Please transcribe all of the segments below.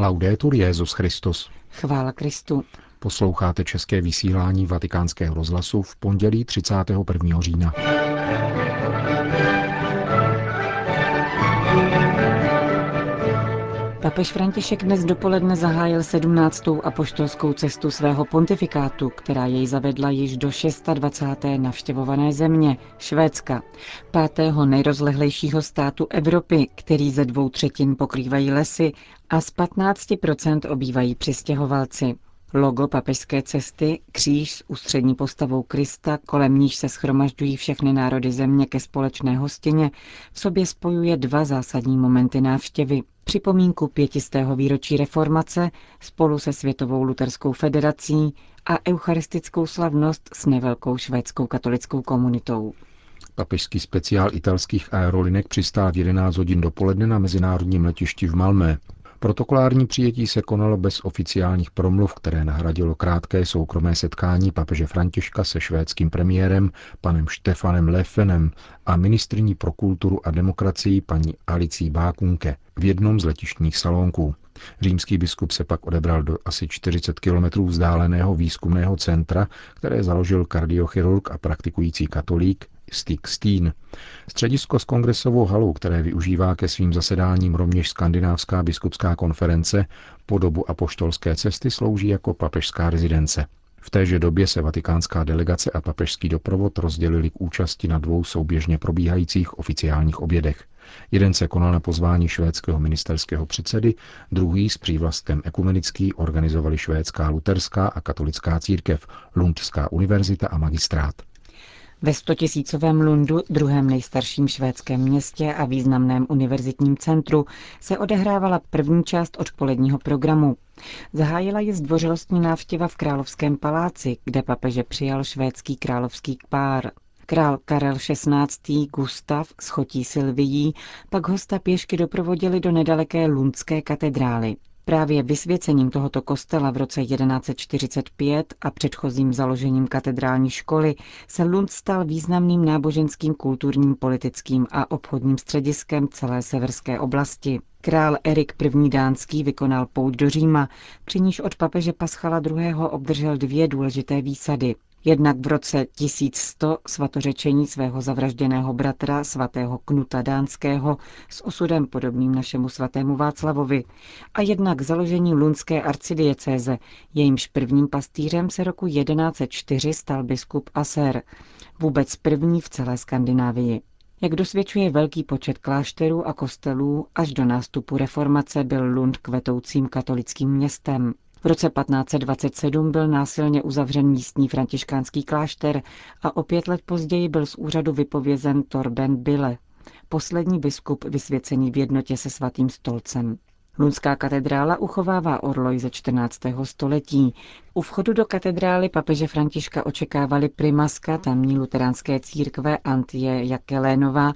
Laudetur Jezus Christus. Chvála Kristu. Posloucháte české vysílání Vatikánského rozhlasu v pondělí 31. října. Papež František dnes dopoledne zahájil 17. apoštolskou cestu svého pontifikátu, která jej zavedla již do 26. navštěvované země, Švédska, pátého nejrozlehlejšího státu Evropy, který ze dvou třetin pokrývají lesy a z 15% obývají přistěhovalci. Logo papežské cesty, kříž s ústřední postavou Krista, kolem níž se schromažďují všechny národy země ke společné hostině, v sobě spojuje dva zásadní momenty návštěvy. Připomínku pětistého výročí reformace spolu se Světovou luterskou federací a eucharistickou slavnost s nevelkou švédskou katolickou komunitou. Papežský speciál italských aerolinek přistál v 11 hodin dopoledne na mezinárodním letišti v Malmé. Protokolární přijetí se konalo bez oficiálních promluv, které nahradilo krátké soukromé setkání papeže Františka se švédským premiérem panem Štefanem Lefenem a ministrní pro kulturu a demokracii paní Alicí Bákunke v jednom z letištních salónků. Římský biskup se pak odebral do asi 40 kilometrů vzdáleného výzkumného centra, které založil kardiochirurg a praktikující katolík Stig Steen. Středisko s kongresovou halou, které využívá ke svým zasedáním rovněž skandinávská biskupská konference, po dobu apoštolské cesty slouží jako papežská rezidence. V téže době se vatikánská delegace a papežský doprovod rozdělili k účasti na dvou souběžně probíhajících oficiálních obědech. Jeden se konal na pozvání švédského ministerského předsedy, druhý s přívlastkem ekumenický organizovali švédská luterská a katolická církev, Lundská univerzita a magistrát. Ve stotisícovém Lundu, druhém nejstarším švédském městě a významném univerzitním centru, se odehrávala první část odpoledního programu. Zahájila je zdvořilostní návštěva v Královském paláci, kde papeže přijal švédský královský pár. Král Karel XVI. Gustav s chotí Silvií pak hosta pěšky doprovodili do nedaleké Lundské katedrály. Právě vysvěcením tohoto kostela v roce 1145 a předchozím založením katedrální školy se Lund stal významným náboženským, kulturním, politickým a obchodním střediskem celé severské oblasti. Král Erik I. Dánský vykonal pouť do Říma, při níž od papeže Paschala II. obdržel dvě důležité výsady. Jednak v roce 1100 svatořečení svého zavražděného bratra, svatého Knuta Dánského, s osudem podobným našemu svatému Václavovi, a jednak založení Lunské arcidiecéze, jejímž prvním pastýřem se roku 1104 stal biskup Aser, vůbec první v celé Skandinávii. Jak dosvědčuje velký počet klášterů a kostelů, až do nástupu reformace byl Lund kvetoucím katolickým městem. V roce 1527 byl násilně uzavřen místní františkánský klášter a o pět let později byl z úřadu vypovězen Torben Bille, poslední biskup vysvěcený v jednotě se svatým stolcem. Lunská katedrála uchovává orloj ze 14. století. U vchodu do katedrály papeže Františka očekávali primaska tamní luteránské církve Antie Jakelénová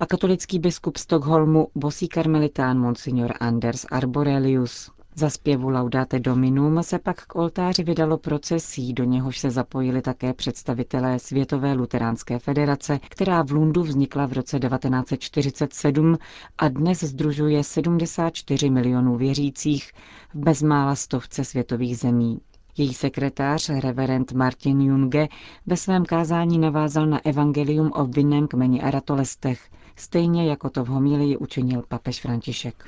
a katolický biskup Stockholmu bosý karmelitán Monsignor Anders Arborelius. Za zpěvu Laudate Dominum se pak k oltáři vydalo procesí, do něhož se zapojili také představitelé Světové luteránské federace, která v Lundu vznikla v roce 1947 a dnes združuje 74 milionů věřících v bezmála stovce světových zemí. Její sekretář, reverend Martin Junge, ve svém kázání navázal na evangelium o vinném kmeni a ratolestech, stejně jako to v homílii učinil papež František.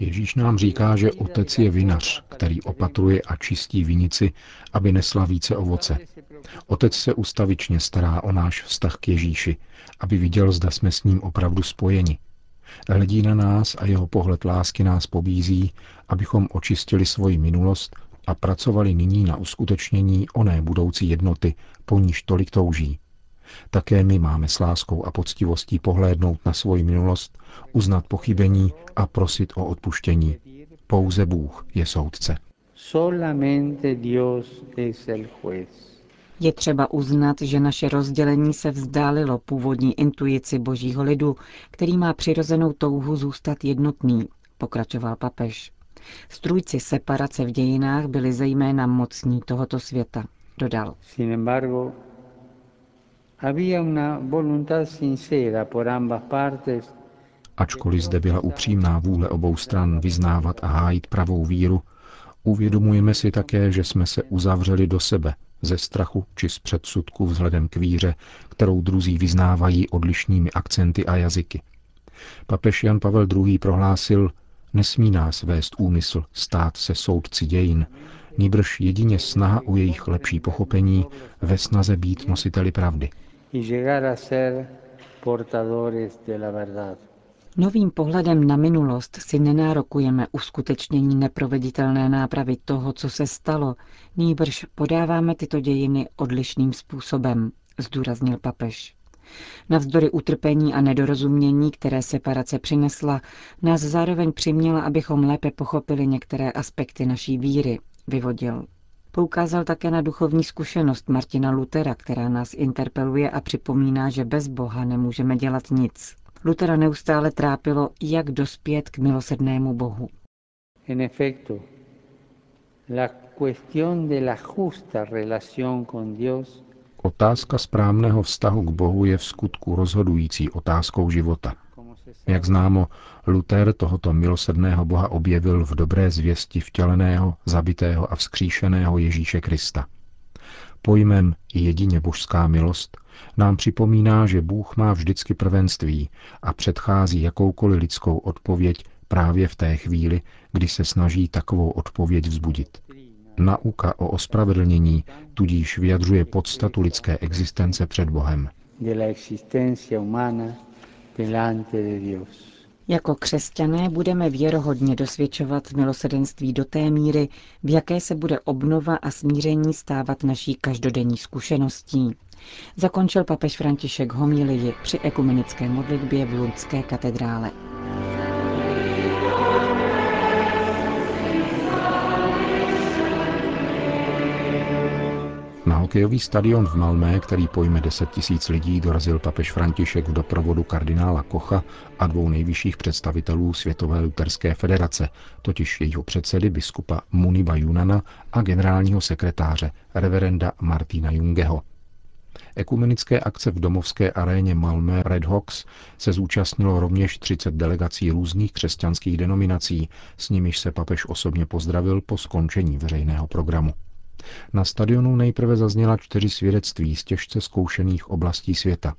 Ježíš nám říká, že otec je vinař, který opatruje a čistí vinici, aby nesla více ovoce. Otec se ustavičně stará o náš vztah k Ježíši, aby viděl, zda jsme s ním opravdu spojeni. Hledí na nás a jeho pohled lásky nás pobízí, abychom očistili svoji minulost a pracovali nyní na uskutečnění oné budoucí jednoty, po níž tolik touží. Také my máme s láskou a poctivostí pohlédnout na svoji minulost, uznat pochybení a prosit o odpuštění. Pouze Bůh je soudce. Je třeba uznat, že naše rozdělení se vzdálilo původní intuici božího lidu, který má přirozenou touhu zůstat jednotný, pokračoval papež. Strůjci separace v dějinách byli zejména mocní tohoto světa, dodal. Ačkoliv zde byla upřímná vůle obou stran vyznávat a hájit pravou víru, uvědomujeme si také, že jsme se uzavřeli do sebe ze strachu či z předsudku vzhledem k víře, kterou druzí vyznávají odlišnými akcenty a jazyky. Papež Jan Pavel II. prohlásil, nesmí nás vést úmysl stát se soudci dějin, níbrž jedině snaha o jejich lepší pochopení ve snaze být nositeli pravdy. Novým pohledem na minulost si nenárokujeme uskutečnění neproveditelné nápravy toho, co se stalo, nýbrž podáváme tyto dějiny odlišným způsobem, zdůraznil papež. Navzdory utrpení a nedorozumění, které separace přinesla, nás zároveň přiměla, abychom lépe pochopili některé aspekty naší víry, vyvodil. Poukázal také na duchovní zkušenost Martina Lutera, která nás interpeluje a připomíná, že bez Boha nemůžeme dělat nic. Lutera neustále trápilo, jak dospět k milosednému Bohu. En efecto, la cuestión de la justa relación con Dios Otázka správného vztahu k Bohu je v skutku rozhodující otázkou života. Jak známo, Luther tohoto milosedného Boha objevil v dobré zvěsti vtěleného, zabitého a vzkříšeného Ježíše Krista. Pojmem jedině božská milost nám připomíná, že Bůh má vždycky prvenství a předchází jakoukoliv lidskou odpověď právě v té chvíli, kdy se snaží takovou odpověď vzbudit. Nauka o ospravedlnění tudíž vyjadřuje podstatu lidské existence před Bohem. Jako křesťané budeme věrohodně dosvědčovat milosedenství do té míry, v jaké se bude obnova a smíření stávat naší každodenní zkušeností. Zakončil papež František homílii při ekumenické modlitbě v Lundské katedrále. Hokejový stadion v Malmé, který pojme 10 tisíc lidí, dorazil papež František v doprovodu kardinála Kocha a dvou nejvyšších představitelů Světové luterské federace, totiž jejího předsedy biskupa Muniba Junana a generálního sekretáře reverenda Martina Jungeho. Ekumenické akce v domovské aréně Malmö Red Hawks se zúčastnilo rovněž 30 delegací různých křesťanských denominací, s nimiž se papež osobně pozdravil po skončení veřejného programu. Na stadionu nejprve zazněla čtyři svědectví z těžce zkoušených oblastí světa.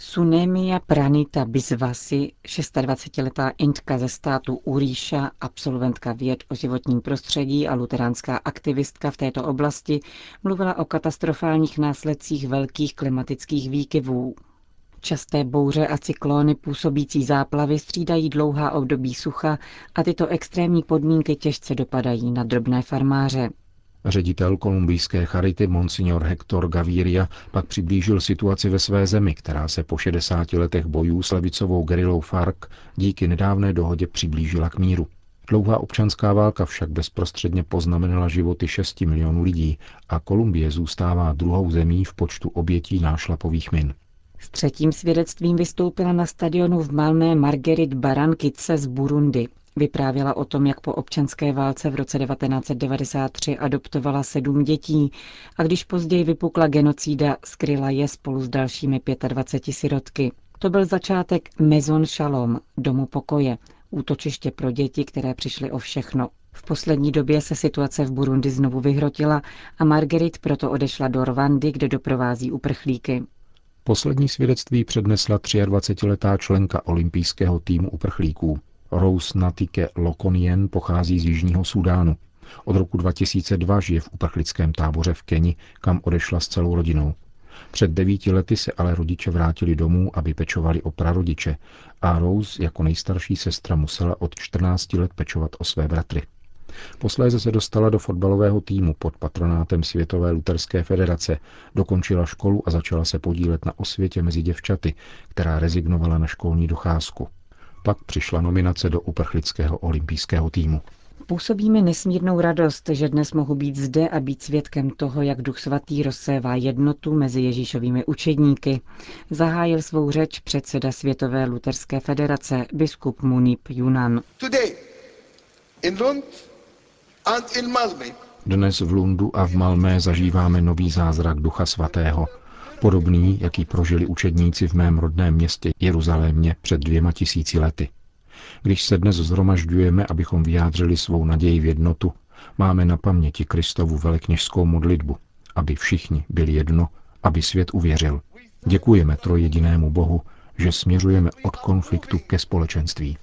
Sunemia Pranita Bizvasi, 26-letá intka ze státu Uríša, absolventka věd o životním prostředí a luteránská aktivistka v této oblasti, mluvila o katastrofálních následcích velkých klimatických výkyvů. Časté bouře a cyklóny působící záplavy střídají dlouhá období sucha a tyto extrémní podmínky těžce dopadají na drobné farmáře. Ředitel kolumbijské charity Monsignor Hector Gaviria pak přiblížil situaci ve své zemi, která se po 60 letech bojů s levicovou gerilou FARC díky nedávné dohodě přiblížila k míru. Dlouhá občanská válka však bezprostředně poznamenala životy 6 milionů lidí a Kolumbie zůstává druhou zemí v počtu obětí nášlapových min. S třetím svědectvím vystoupila na stadionu v Malmé Marguerite Barankice z Burundi. Vyprávěla o tom, jak po občanské válce v roce 1993 adoptovala sedm dětí a když později vypukla genocída, skryla je spolu s dalšími 25 sirotky. To byl začátek Maison Shalom, domu pokoje, útočiště pro děti, které přišly o všechno. V poslední době se situace v Burundi znovu vyhrotila a Marguerite proto odešla do Rwandy, kde doprovází uprchlíky. Poslední svědectví přednesla 23-letá členka olympijského týmu uprchlíků. Rose Natike Lokonien pochází z Jižního Sudánu. Od roku 2002 žije v uprchlickém táboře v Keni, kam odešla s celou rodinou. Před devíti lety se ale rodiče vrátili domů, aby pečovali o prarodiče a Rose jako nejstarší sestra musela od 14 let pečovat o své bratry. Posléze se dostala do fotbalového týmu pod patronátem Světové luterské federace, dokončila školu a začala se podílet na osvětě mezi děvčaty, která rezignovala na školní docházku. Pak přišla nominace do uprchlického olympijského týmu. Působí mi nesmírnou radost, že dnes mohu být zde a být svědkem toho, jak Duch Svatý rozsévá jednotu mezi Ježíšovými učedníky. Zahájil svou řeč předseda Světové luterské federace, biskup Munip Junan. Dnes v Lundu a v Malmé zažíváme nový zázrak Ducha Svatého. Podobný, jaký prožili učedníci v mém rodném městě Jeruzalémě před dvěma tisíci lety. Když se dnes zhromažďujeme, abychom vyjádřili svou naději v jednotu, máme na paměti Kristovu velekněžskou modlitbu, aby všichni byli jedno, aby svět uvěřil. Děkujeme trojedinému Bohu, že směřujeme od konfliktu ke společenství.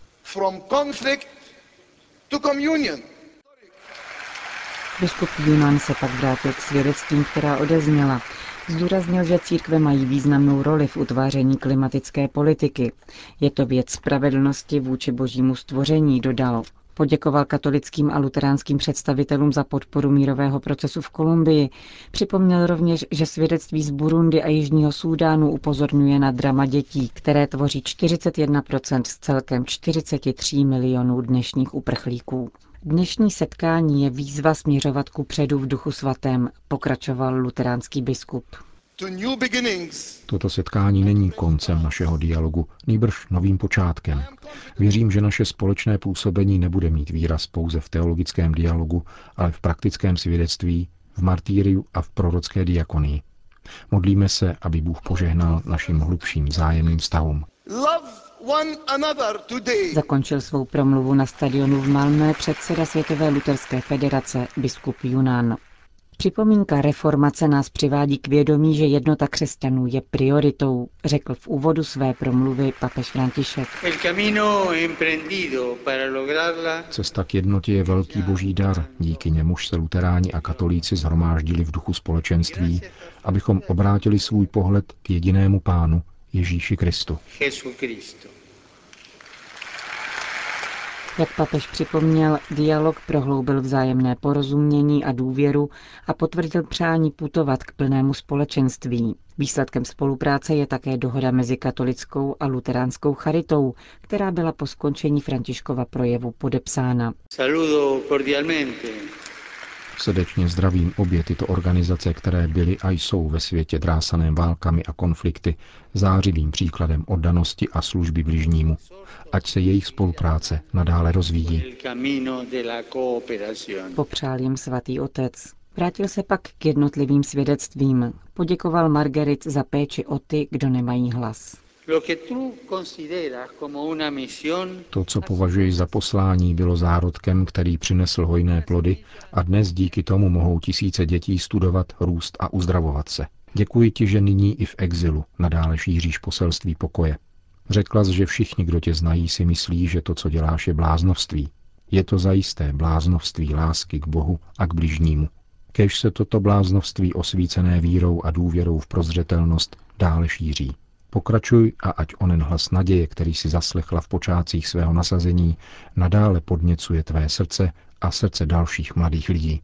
Biskup Junan se pak vrátil k svědectvím, která odezněla. Zdůraznil, že církve mají významnou roli v utváření klimatické politiky. Je to věc spravedlnosti vůči božímu stvoření, dodal. Poděkoval katolickým a luteránským představitelům za podporu mírového procesu v Kolumbii. Připomněl rovněž, že svědectví z Burundi a Jižního Súdánu upozorňuje na drama dětí, které tvoří 41% z celkem 43 milionů dnešních uprchlíků. Dnešní setkání je výzva směřovat ku předu v duchu svatém, pokračoval luteránský biskup. Toto setkání není koncem našeho dialogu, nýbrž novým počátkem. Věřím, že naše společné působení nebude mít výraz pouze v teologickém dialogu, ale v praktickém svědectví, v martýriu a v prorocké diakonii. Modlíme se, aby Bůh požehnal našim hlubším zájemným vztahům. Zakončil svou promluvu na stadionu v Malmö předseda Světové luterské federace biskup Junan. Připomínka reformace nás přivádí k vědomí, že jednota křesťanů je prioritou, řekl v úvodu své promluvy papež František. Cesta k jednotě je velký boží dar, díky němuž se luteráni a katolíci zhromáždili v duchu společenství, abychom obrátili svůj pohled k jedinému pánu, Ježíši Kristu. Jak papež připomněl, dialog prohloubil vzájemné porozumění a důvěru a potvrdil přání putovat k plnému společenství. Výsledkem spolupráce je také dohoda mezi katolickou a luteránskou charitou, která byla po skončení Františkova projevu podepsána. Saludo cordialmente Srdečně zdravím obě tyto organizace, které byly a jsou ve světě drásaném válkami a konflikty zářivým příkladem oddanosti a služby bližnímu. Ať se jejich spolupráce nadále rozvíjí. Popřál jim svatý otec. Vrátil se pak k jednotlivým svědectvím. Poděkoval Margarit za péči o ty, kdo nemají hlas. To, co považuješ za poslání, bylo zárodkem, který přinesl hojné plody a dnes díky tomu mohou tisíce dětí studovat, růst a uzdravovat se. Děkuji ti, že nyní i v exilu nadále šíříš poselství pokoje. Řekla jsi, že všichni, kdo tě znají, si myslí, že to, co děláš, je bláznovství. Je to zajisté bláznovství lásky k Bohu a k bližnímu. Kež se toto bláznovství osvícené vírou a důvěrou v prozřetelnost dále šíří. Pokračuj a ať onen hlas naděje, který si zaslechla v počátcích svého nasazení, nadále podněcuje tvé srdce a srdce dalších mladých lidí.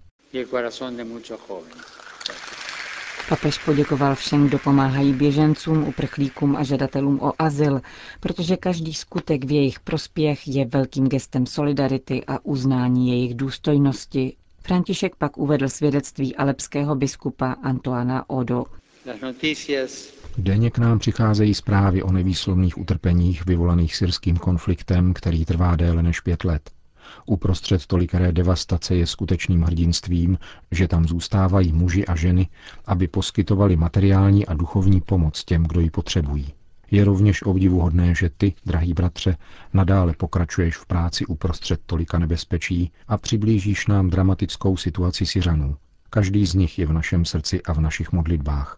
Papež poděkoval všem, kdo pomáhají běžencům, uprchlíkům a žadatelům o azyl, protože každý skutek v jejich prospěch je velkým gestem solidarity a uznání jejich důstojnosti. František pak uvedl svědectví alepského biskupa Antoana Odo. Denně k nám přicházejí zprávy o nevýslovných utrpeních vyvolaných syrským konfliktem, který trvá déle než pět let. Uprostřed tolikaré devastace je skutečným hrdinstvím, že tam zůstávají muži a ženy, aby poskytovali materiální a duchovní pomoc těm, kdo ji potřebují. Je rovněž obdivuhodné, že ty, drahý bratře, nadále pokračuješ v práci uprostřed tolika nebezpečí a přiblížíš nám dramatickou situaci Syřanů. Každý z nich je v našem srdci a v našich modlitbách.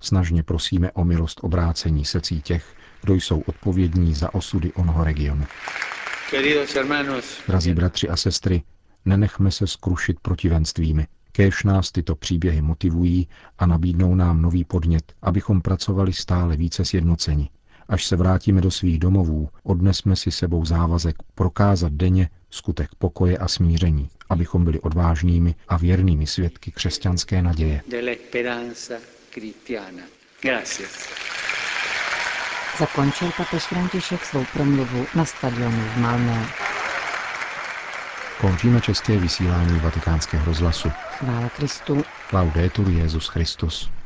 Snažně prosíme o milost obrácení secí těch, kdo jsou odpovědní za osudy onoho regionu. Drazí bratři a sestry, nenechme se skrušit protivenstvími. Kéž nás tyto příběhy motivují a nabídnou nám nový podnět, abychom pracovali stále více sjednoceni. Až se vrátíme do svých domovů, odnesme si sebou závazek prokázat denně skutek pokoje a smíření, abychom byli odvážnými a věrnými svědky křesťanské naděje. Zakončil papež František svou promluvu na stadionu v Malmö. Končíme české vysílání vatikánského rozhlasu. Chvála Kristu. Laudetur Jezus Christus.